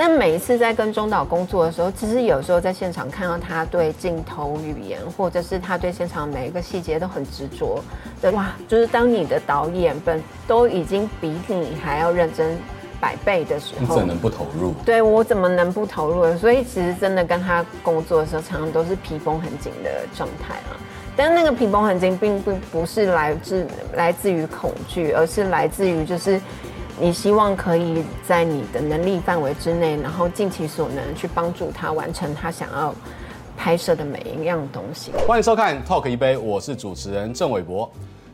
但每一次在跟中导工作的时候，其实有时候在现场看到他对镜头语言，或者是他对现场每一个细节都很执着。对，哇，就是当你的导演本都已经比你还要认真百倍的时候，你怎能不投入？对，我怎么能不投入？所以其实真的跟他工作的时候，常常都是皮绷很紧的状态啊。但那个皮绷很紧，并不不是来自来自于恐惧，而是来自于就是。你希望可以在你的能力范围之内，然后尽其所能去帮助他完成他想要拍摄的每一样东西。欢迎收看《Talk 一杯》，我是主持人郑伟博。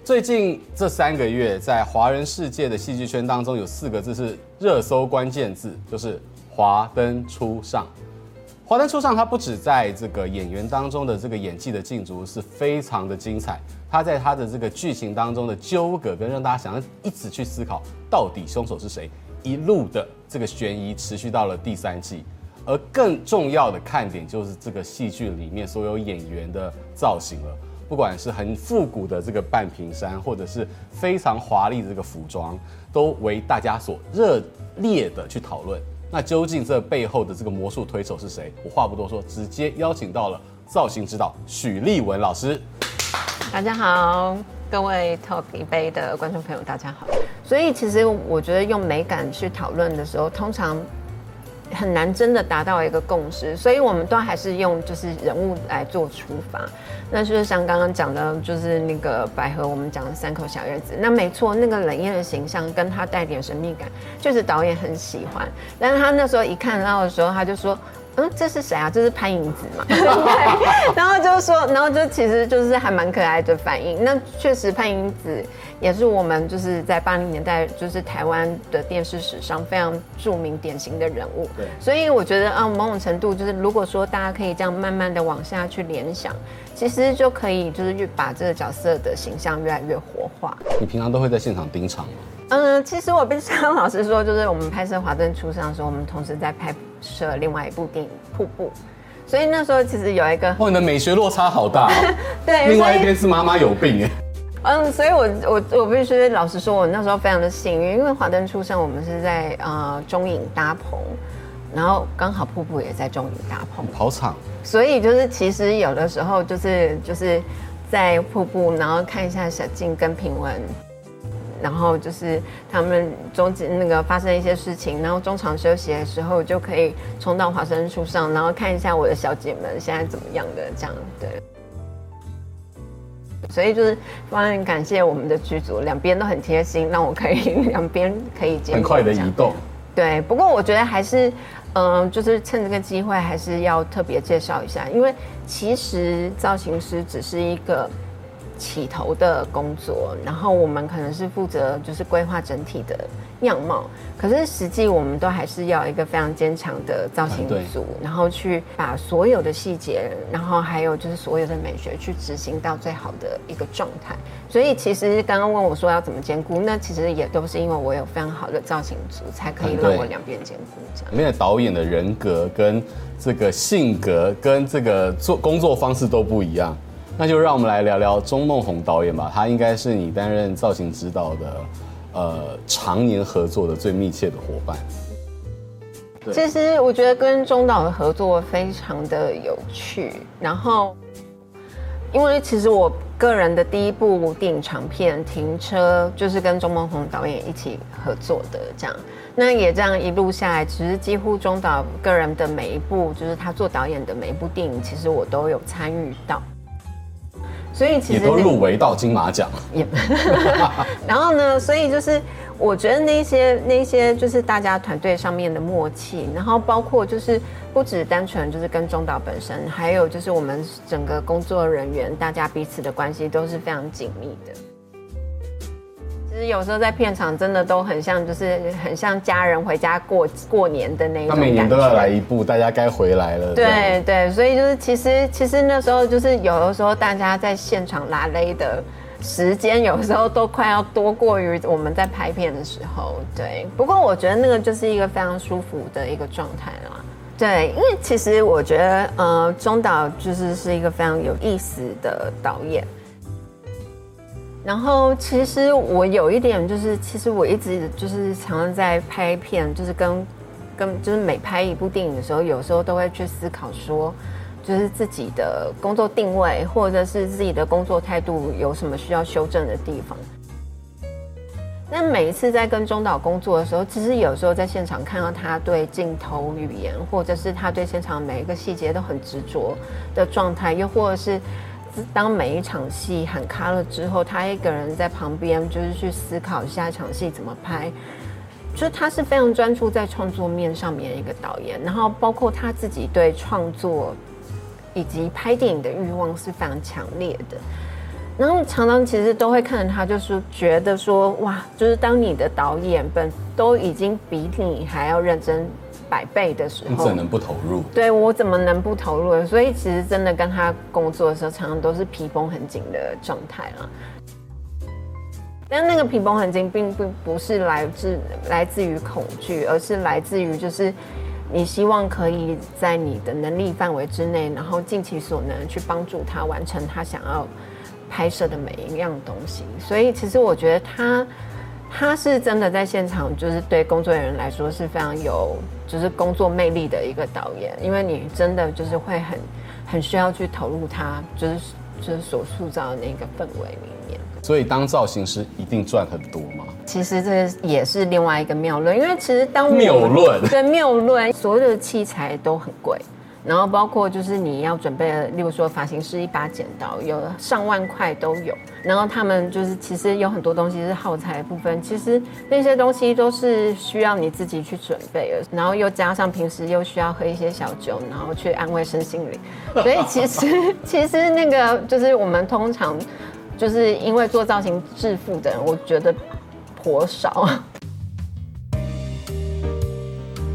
最近这三个月，在华人世界的戏剧圈当中，有四个字是热搜关键字，就是“华灯初上”。华灯初上，它不止在这个演员当中的这个演技的竞逐是非常的精彩，它在它的这个剧情当中的纠葛跟让大家想要一直去思考到底凶手是谁，一路的这个悬疑持续到了第三季，而更重要的看点就是这个戏剧里面所有演员的造型了，不管是很复古的这个半屏山，或者是非常华丽的这个服装，都为大家所热烈的去讨论。那究竟这背后的这个魔术推手是谁？我话不多说，直接邀请到了造型指导许丽文老师。大家好，各位 Talk 一杯的观众朋友，大家好。所以其实我觉得用美感去讨论的时候，通常。很难真的达到一个共识，所以我们都还是用就是人物来做出发。那就是像刚刚讲的，就是那个百合，我们讲的三口小月子。那没错，那个冷艳的形象跟他带点神秘感，就是导演很喜欢。但是他那时候一看到的时候，他就说。嗯，这是谁啊？这是潘迎紫嘛？对。然后就说，然后就其实就是还蛮可爱的反应。那确实，潘迎紫也是我们就是在八零年代就是台湾的电视史上非常著名典型的人物。对。所以我觉得啊，某种程度就是，如果说大家可以这样慢慢的往下去联想，其实就可以就是越把这个角色的形象越来越活化。你平常都会在现场盯场吗？嗯，其实我必须跟老师说，就是我们拍摄《华灯初上》的时候，我们同时在拍摄另外一部电影《瀑布》，所以那时候其实有一个，哦，你的美学落差好大。对，另外一边是妈妈有病哎。嗯，所以我我我必须老实说，我那时候非常的幸运，因为《华灯初上》我们是在呃中影搭棚，然后刚好《瀑布》也在中影搭棚，跑场。所以就是其实有的时候就是就是在《瀑布》，然后看一下小静跟平文。然后就是他们中间那个发生一些事情，然后中场休息的时候就可以冲到华生树上，然后看一下我的小姐们现在怎么样的这样对。所以就是非常感谢我们的剧组，两边都很贴心，让我可以两边可以很快的移动。对，不过我觉得还是嗯，就是趁这个机会还是要特别介绍一下，因为其实造型师只是一个。起头的工作，然后我们可能是负责就是规划整体的样貌，可是实际我们都还是要一个非常坚强的造型组，然后去把所有的细节，然后还有就是所有的美学去执行到最好的一个状态。所以其实刚刚问我说要怎么兼顾，那其实也都是因为我有非常好的造型组，才可以让我两边兼顾这样。里面的导演的人格跟这个性格跟这个做工作方式都不一样。那就让我们来聊聊钟孟宏导演吧，他应该是你担任造型指导的，呃，常年合作的最密切的伙伴。其实我觉得跟钟导的合作非常的有趣，然后，因为其实我个人的第一部电影长片《停车》就是跟钟孟宏导演一起合作的，这样，那也这样一路下来，其实几乎钟导个人的每一部，就是他做导演的每一部电影，其实我都有参与到。所以其实、也都入围到金马奖。也，然后呢，所以就是我觉得那些那些就是大家团队上面的默契，然后包括就是不只单纯就是跟中岛本身，还有就是我们整个工作人员，大家彼此的关系都是非常紧密的。其实有时候在片场真的都很像，就是很像家人回家过过年的那一种。他每年都要来一部，大家该回来了。对对，所以就是其实其实那时候就是有的时候大家在现场拉勒的时间，有时候都快要多过于我们在拍片的时候。对，不过我觉得那个就是一个非常舒服的一个状态啦。对，因为其实我觉得，呃，中岛就是是一个非常有意思的导演。然后，其实我有一点就是，其实我一直就是常常在拍片，就是跟跟就是每拍一部电影的时候，有时候都会去思考说，就是自己的工作定位或者是自己的工作态度有什么需要修正的地方。那每一次在跟中导工作的时候，其实有时候在现场看到他对镜头语言，或者是他对现场每一个细节都很执着的状态，又或者是。当每一场戏喊卡了之后，他一个人在旁边，就是去思考下一场戏怎么拍。就是他是非常专注在创作面上面的一个导演，然后包括他自己对创作以及拍电影的欲望是非常强烈的。然后常常其实都会看着他，就是觉得说，哇，就是当你的导演本都已经比你还要认真。百倍的时候，你怎能不投入？对，我怎么能不投入？所以其实真的跟他工作的时候，常常都是皮绷很紧的状态了。但那个皮绷很紧，并不不是来自来自于恐惧，而是来自于就是你希望可以在你的能力范围之内，然后尽其所能去帮助他完成他想要拍摄的每一样东西。所以其实我觉得他。他是真的在现场，就是对工作人员来说是非常有，就是工作魅力的一个导演，因为你真的就是会很很需要去投入他，就是就是所塑造的那个氛围里面。所以当造型师一定赚很多吗？其实这也是另外一个谬论，因为其实当谬论对谬论，所有的器材都很贵。然后包括就是你要准备的，例如说发型师一把剪刀，有上万块都有。然后他们就是其实有很多东西是耗材的部分，其实那些东西都是需要你自己去准备的。然后又加上平时又需要喝一些小酒，然后去安慰身心灵。所以其实 其实那个就是我们通常就是因为做造型致富的人，我觉得颇少。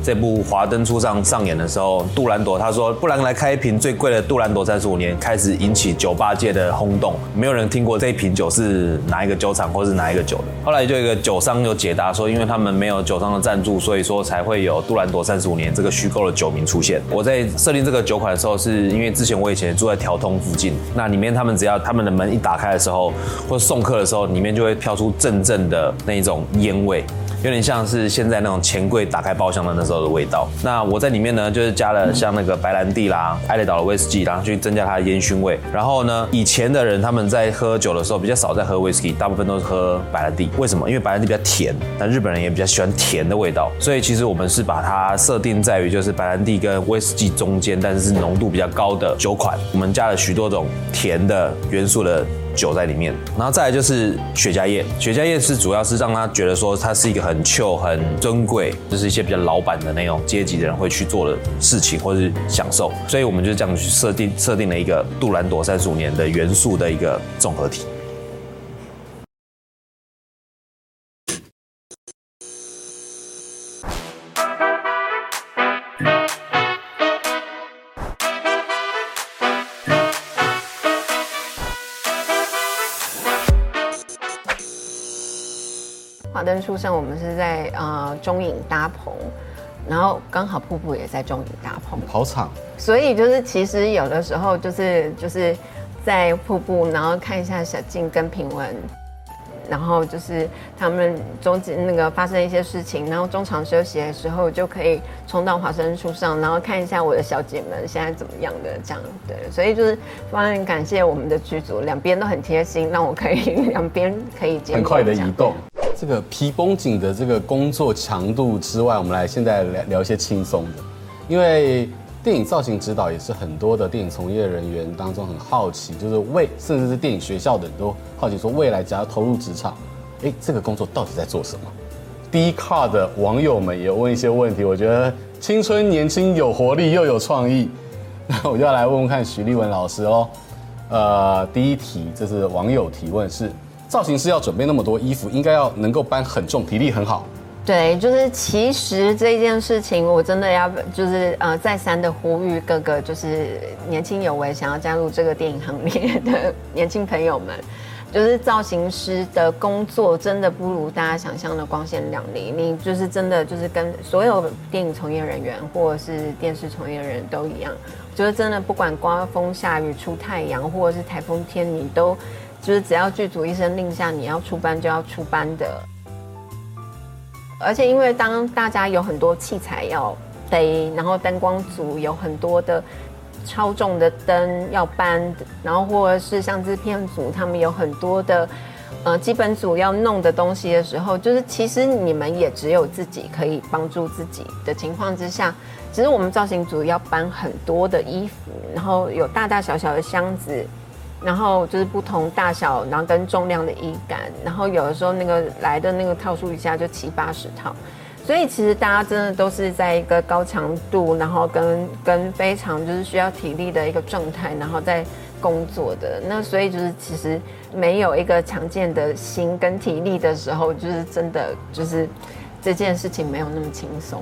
这部《华灯初上》上演的时候，杜兰朵他说：“不然来开一瓶最贵的杜兰朵三十五年。”开始引起酒吧界的轰动，没有人听过这一瓶酒是哪一个酒厂或是哪一个酒的。后来就一个酒商有解答说，因为他们没有酒商的赞助，所以说才会有杜兰朵三十五年这个虚构的酒名出现。我在设定这个酒款的时候，是因为之前我以前住在条通附近，那里面他们只要他们的门一打开的时候，或送客的时候，里面就会飘出阵阵的那一种烟味。有点像是现在那种钱柜打开包厢的那时候的味道。那我在里面呢，就是加了像那个白兰地啦、艾雷岛的威士忌，然后去增加它的烟熏味。然后呢，以前的人他们在喝酒的时候比较少在喝威士忌，大部分都是喝白兰地。为什么？因为白兰地比较甜，那日本人也比较喜欢甜的味道。所以其实我们是把它设定在于就是白兰地跟威士忌中间，但是是浓度比较高的酒款。我们加了许多种甜的元素的。酒在里面，然后再来就是雪茄叶。雪茄叶是主要是让他觉得说它是一个很旧很尊贵，就是一些比较老板的那种阶级的人会去做的事情或是享受。所以我们就这样去设定设定了一个杜兰朵三十五年的元素的一个综合体。华灯初上，我们是在呃中影搭棚，然后刚好瀑布也在中影搭棚。跑场，所以就是其实有的时候就是就是在瀑布，然后看一下小静跟平文，然后就是他们中间那个发生一些事情，然后中场休息的时候就可以冲到华灯初上，然后看一下我的小姐们现在怎么样的这样，对，所以就是非常感谢我们的剧组，两边都很贴心，让我可以 两边可以很快的移动。这个皮绷紧的这个工作强度之外，我们来现在聊聊一些轻松的，因为电影造型指导也是很多的电影从业人员当中很好奇，就是未甚至是电影学校的人都好奇说，未来假如投入职场，哎，这个工作到底在做什么低咖的网友们也问一些问题，我觉得青春年轻有活力又有创意，那 我就要来问问看徐立文老师哦。呃，第一题这是网友提问是。造型师要准备那么多衣服，应该要能够搬很重，体力很好。对，就是其实这件事情，我真的要就是呃再三的呼吁各个就是年轻有为想要加入这个电影行列的年轻朋友们。就是造型师的工作真的不如大家想象的光鲜亮丽。你就是真的就是跟所有电影从业人员或者是电视从业人员都一样，就是真的不管刮风下雨出太阳或者是台风天，你都就是只要剧组一声令下，你要出班就要出班的。而且因为当大家有很多器材要背，然后灯光组有很多的。超重的灯要搬，然后或者是像制片组，他们有很多的呃基本组要弄的东西的时候，就是其实你们也只有自己可以帮助自己的情况之下，其实我们造型组要搬很多的衣服，然后有大大小小的箱子，然后就是不同大小，然后跟重量的衣杆，然后有的时候那个来的那个套数一下就七八十套。所以其实大家真的都是在一个高强度，然后跟跟非常就是需要体力的一个状态，然后在工作的。那所以就是其实没有一个强健的心跟体力的时候，就是真的就是这件事情没有那么轻松。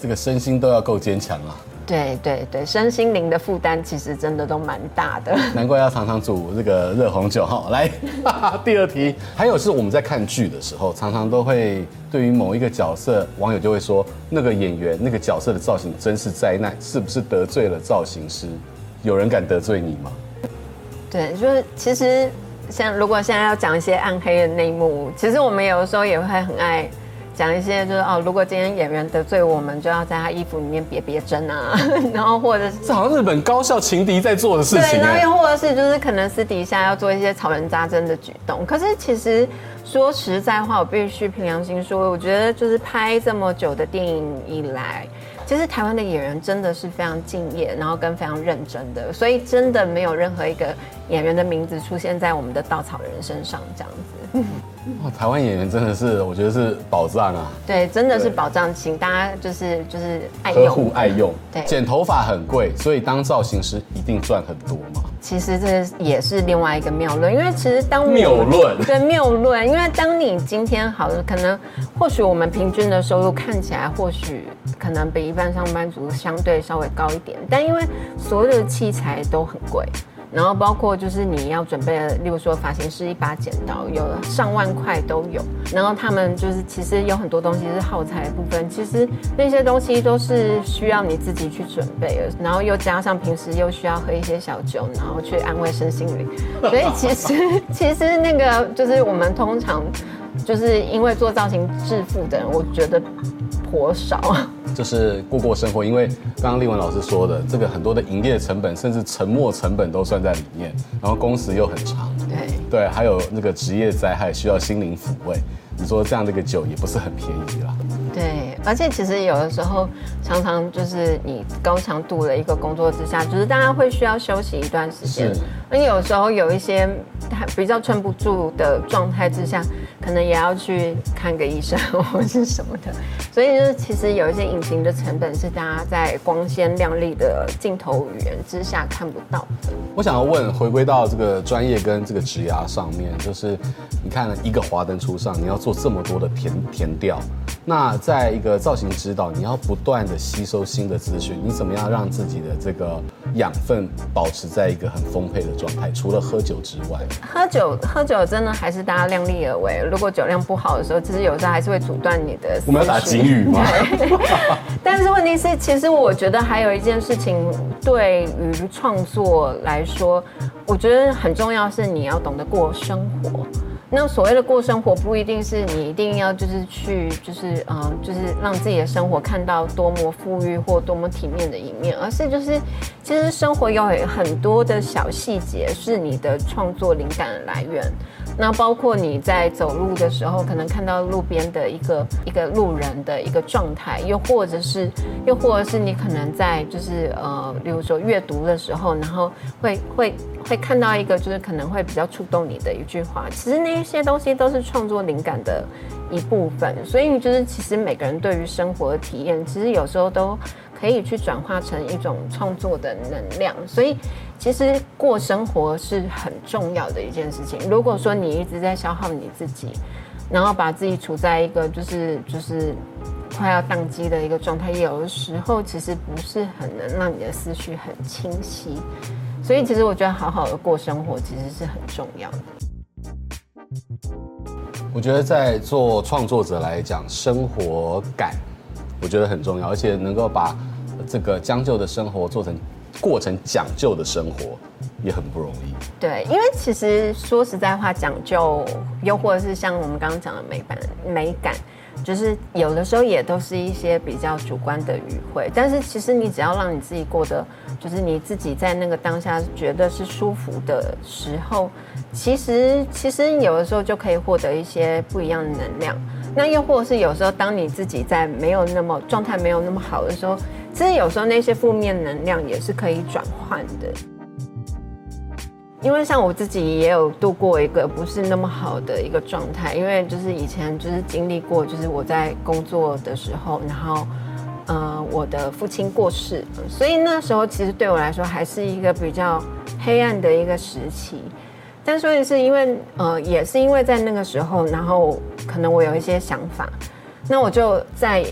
这个身心都要够坚强啊。对对对，身心灵的负担其实真的都蛮大的，难怪要常常煮这个热红酒哈。来，第二题，还有是我们在看剧的时候，常常都会对于某一个角色，网友就会说那个演员那个角色的造型真是灾难，是不是得罪了造型师？有人敢得罪你吗？对，就是其实像如果现在要讲一些暗黑的内幕，其实我们有的时候也会很爱。讲一些就是哦，如果今天演员得罪我们，就要在他衣服里面别别针啊，然后或者是这好像日本高校情敌在做的事情。对，然后又或者是就是可能私底下要做一些草人扎针的举动。可是其实说实在话，我必须凭良心说，我觉得就是拍这么久的电影以来，其实台湾的演员真的是非常敬业，然后跟非常认真的，所以真的没有任何一个演员的名字出现在我们的稻草人身上这样子。哇，台湾演员真的是，我觉得是宝藏啊！对，真的是宝藏，请大家就是就是爱用，呵护爱用。对，剪头发很贵，所以当造型师一定赚很多嘛。其实这也是另外一个谬论，因为其实当谬论 对谬论，因为当你今天好了，可能或许我们平均的收入看起来或许可能比一般上班族相对稍微高一点，但因为所有的器材都很贵。然后包括就是你要准备的，例如说发型师一把剪刀，有的上万块都有。然后他们就是其实有很多东西是耗材部分，其实那些东西都是需要你自己去准备的。然后又加上平时又需要喝一些小酒，然后去安慰身心灵。所以其实 其实那个就是我们通常 就是因为做造型致富的人，我觉得颇少。就是过过生活，因为刚刚丽文老师说的，这个很多的营业成本，甚至沉没成本都算在里面，然后工时又很长，对对，还有那个职业灾害需要心灵抚慰，你说这样的一个酒也不是很便宜啦。对，而且其实有的时候常常就是你高强度的一个工作之下，就是大家会需要休息一段时间，而有时候有一些比较撑不住的状态之下。可能也要去看个医生 或是什么的，所以就是其实有一些隐形的成本是大家在光鲜亮丽的镜头语言之下看不到的。我想要问，回归到这个专业跟这个职涯上面，就是你看一个华灯初上，你要做这么多的填填调，那在一个造型指导，你要不断的吸收新的资讯，你怎么样让自己的这个养分保持在一个很丰沛的状态？除了喝酒之外，喝酒喝酒真的还是大家量力而为。如果酒量不好的时候，其实有时候还是会阻断你的。我们要打警语吗？但是问题是，其实我觉得还有一件事情，对于创作来说，我觉得很重要是你要懂得过生活。那所谓的过生活，不一定是你一定要就是去就是嗯，就是让自己的生活看到多么富裕或多么体面的一面，而是就是其实生活有很多的小细节是你的创作灵感的来源。那包括你在走路的时候，可能看到路边的一个一个路人的一个状态，又或者是又或者是你可能在就是呃，比如说阅读的时候，然后会会会看到一个就是可能会比较触动你的一句话。其实那一些东西都是创作灵感的一部分。所以就是其实每个人对于生活的体验，其实有时候都可以去转化成一种创作的能量。所以。其实过生活是很重要的一件事情。如果说你一直在消耗你自己，然后把自己处在一个就是就是快要宕机的一个状态，有的时候其实不是很能让你的思绪很清晰。所以，其实我觉得好好的过生活其实是很重要的。我觉得在做创作者来讲，生活感我觉得很重要，而且能够把这个将就的生活做成过成讲究的生活，也很不容易。对，因为其实说实在话，讲究又或者是像我们刚刚讲的美感，美感。就是有的时候也都是一些比较主观的语汇，但是其实你只要让你自己过得，就是你自己在那个当下觉得是舒服的时候，其实其实有的时候就可以获得一些不一样的能量。那又或者是有时候当你自己在没有那么状态没有那么好的时候，其实有时候那些负面能量也是可以转换的。因为像我自己也有度过一个不是那么好的一个状态，因为就是以前就是经历过，就是我在工作的时候，然后，呃，我的父亲过世，所以那时候其实对我来说还是一个比较黑暗的一个时期。但所以是因为，呃，也是因为在那个时候，然后可能我有一些想法，那我就在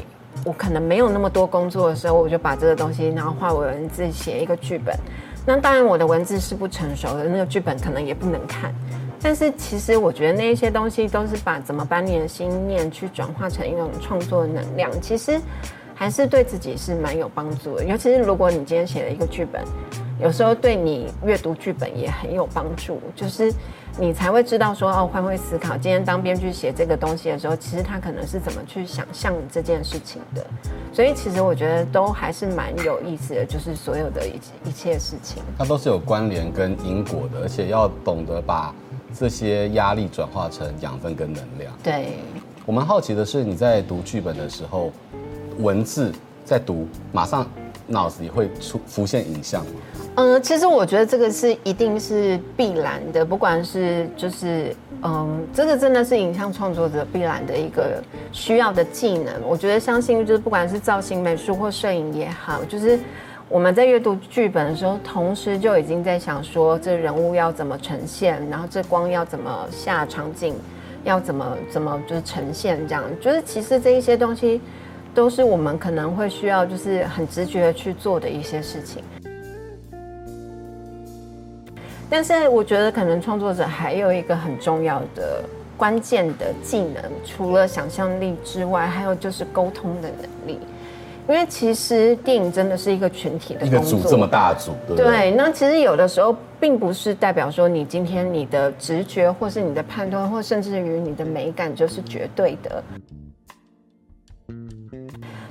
我可能没有那么多工作的时候，我就把这个东西，然后化为文字写一个剧本。那当然，我的文字是不成熟的，那个剧本可能也不能看。但是其实我觉得那些东西都是把怎么把你的心念去转化成一种创作的能量，其实还是对自己是蛮有帮助的。尤其是如果你今天写了一个剧本，有时候对你阅读剧本也很有帮助，就是。你才会知道说哦，换位思考。今天当编剧写这个东西的时候，其实他可能是怎么去想象这件事情的。所以其实我觉得都还是蛮有意思的，就是所有的一一切事情，它都是有关联跟因果的，而且要懂得把这些压力转化成养分跟能量。对，我们好奇的是，你在读剧本的时候，文字在读，马上脑子里会出浮现影像？嗯，其实我觉得这个是一定是必然的，不管是就是嗯，这个真的是影像创作者必然的一个需要的技能。我觉得相信就是不管是造型美术或摄影也好，就是我们在阅读剧本的时候，同时就已经在想说这人物要怎么呈现，然后这光要怎么下场景，要怎么怎么就是呈现这样。就是其实这一些东西都是我们可能会需要就是很直觉的去做的一些事情。但是我觉得，可能创作者还有一个很重要的关键的技能，除了想象力之外，还有就是沟通的能力。因为其实电影真的是一个群体的工作，一个组这么大组，对对？对，那其实有的时候并不是代表说你今天你的直觉，或是你的判断，或甚至于你的美感就是绝对的。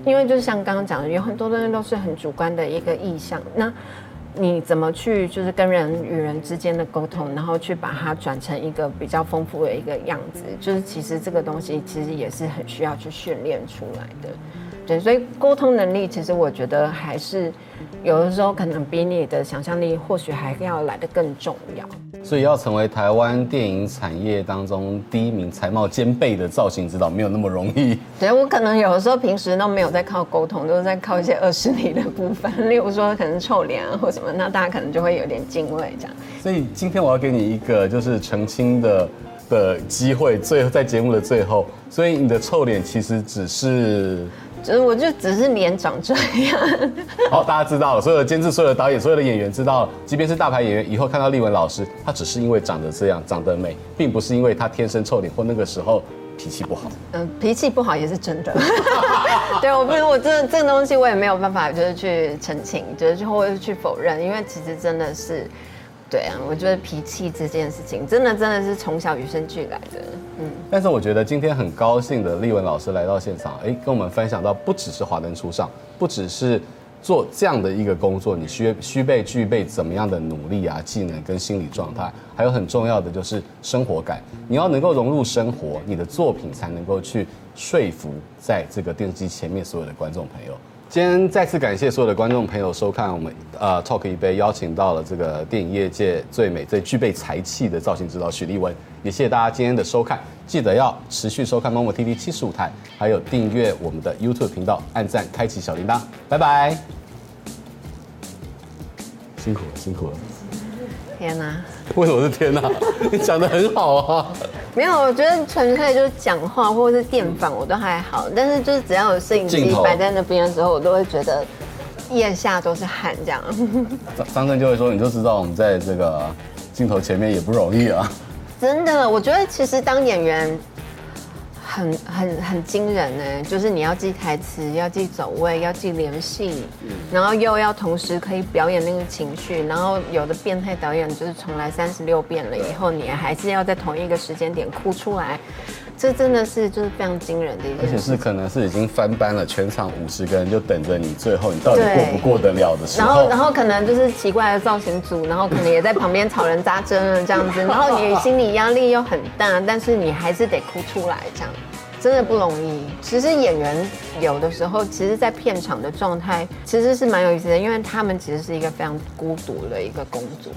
因为就是像刚刚讲的，有很多东西都是很主观的一个意向。那你怎么去就是跟人与人之间的沟通，然后去把它转成一个比较丰富的一个样子，就是其实这个东西其实也是很需要去训练出来的。对，所以沟通能力其实我觉得还是有的时候可能比你的想象力或许还要来得更重要。所以要成为台湾电影产业当中第一名才貌兼备的造型指导，没有那么容易。对，我可能有的时候平时都没有在靠沟通，都是在靠一些恶势力的部分，例如说可能臭脸啊或什么，那大家可能就会有点敬畏这样。所以今天我要给你一个就是澄清的的机会，最后在节目的最后，所以你的臭脸其实只是。就是我就只是脸长这样。好，大家知道了，所有的监制、所有的导演、所有的演员知道了，即便是大牌演员，以后看到丽文老师，他只是因为长得这样，长得美，并不是因为他天生臭脸或那个时候脾气不好。嗯，脾气不好也是真的。对，我不是我这这个东西我也没有办法，就是去澄清，就是或者是去否认，因为其实真的是。对啊，我觉得脾气这件事情，真的真的是从小与生俱来的。嗯，但是我觉得今天很高兴的丽文老师来到现场，哎，跟我们分享到，不只是华灯初上，不只是做这样的一个工作，你需需备具备怎么样的努力啊、技能跟心理状态，还有很重要的就是生活感，你要能够融入生活，你的作品才能够去说服在这个电视机前面所有的观众朋友。今天再次感谢所有的观众朋友收看我们呃 Talk 一杯，邀请到了这个电影业界最美、最具备才气的造型指导许立文，也谢谢大家今天的收看，记得要持续收看 Momo TV 七十五台，还有订阅我们的 YouTube 频道，按赞，开启小铃铛，拜拜。辛苦了，辛苦了。天哪！为什么是天哪？你讲的很好啊。没有，我觉得纯粹就是讲话或者是电访我都还好，但是就是只要有摄影机摆在那边的时候，我都会觉得腋下都是汗这样。张张震就会说，你就知道我们在这个镜头前面也不容易啊。真的，我觉得其实当演员很很很惊人呢，就是你要记台词，要记走位，要记联系，然后又要同时可以表演那个情绪，然后有的变态导演就是重来三十六遍了以后，你还是要在同一个时间点哭出来。这真的是就是非常惊人的一件事，而且是可能是已经翻班了，全场五十个人就等着你，最后你到底过不过得了的时候。然后，然后可能就是奇怪的造型组，然后可能也在旁边吵人扎针了这样子，然后你心理压力又很大，但是你还是得哭出来，这样真的不容易。其实演员有的时候，其实，在片场的状态其实是蛮有意思的，因为他们其实是一个非常孤独的一个工作。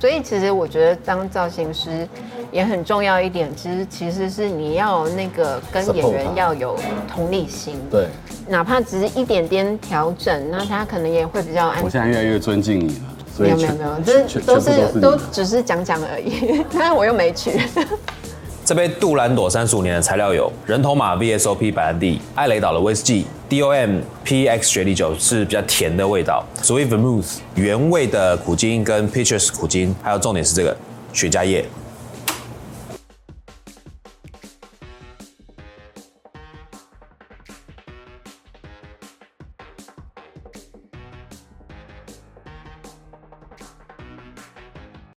所以其实我觉得当造型师也很重要一点，其实其实是你要那个跟演员要有同理心，对，哪怕只是一点点调整，那他可能也会比较安。我现在越来越尊敬你了，没有没有没有，这都是都只是讲讲而已，但我又没去。这杯杜兰朵三十五年的材料有人头马 VSOP 白兰地、艾雷岛的威士忌、DOM PX 雪莉酒是比较甜的味道所谓 Vermouth 原味的苦精跟 Peaches 苦精，还有重点是这个雪茄叶。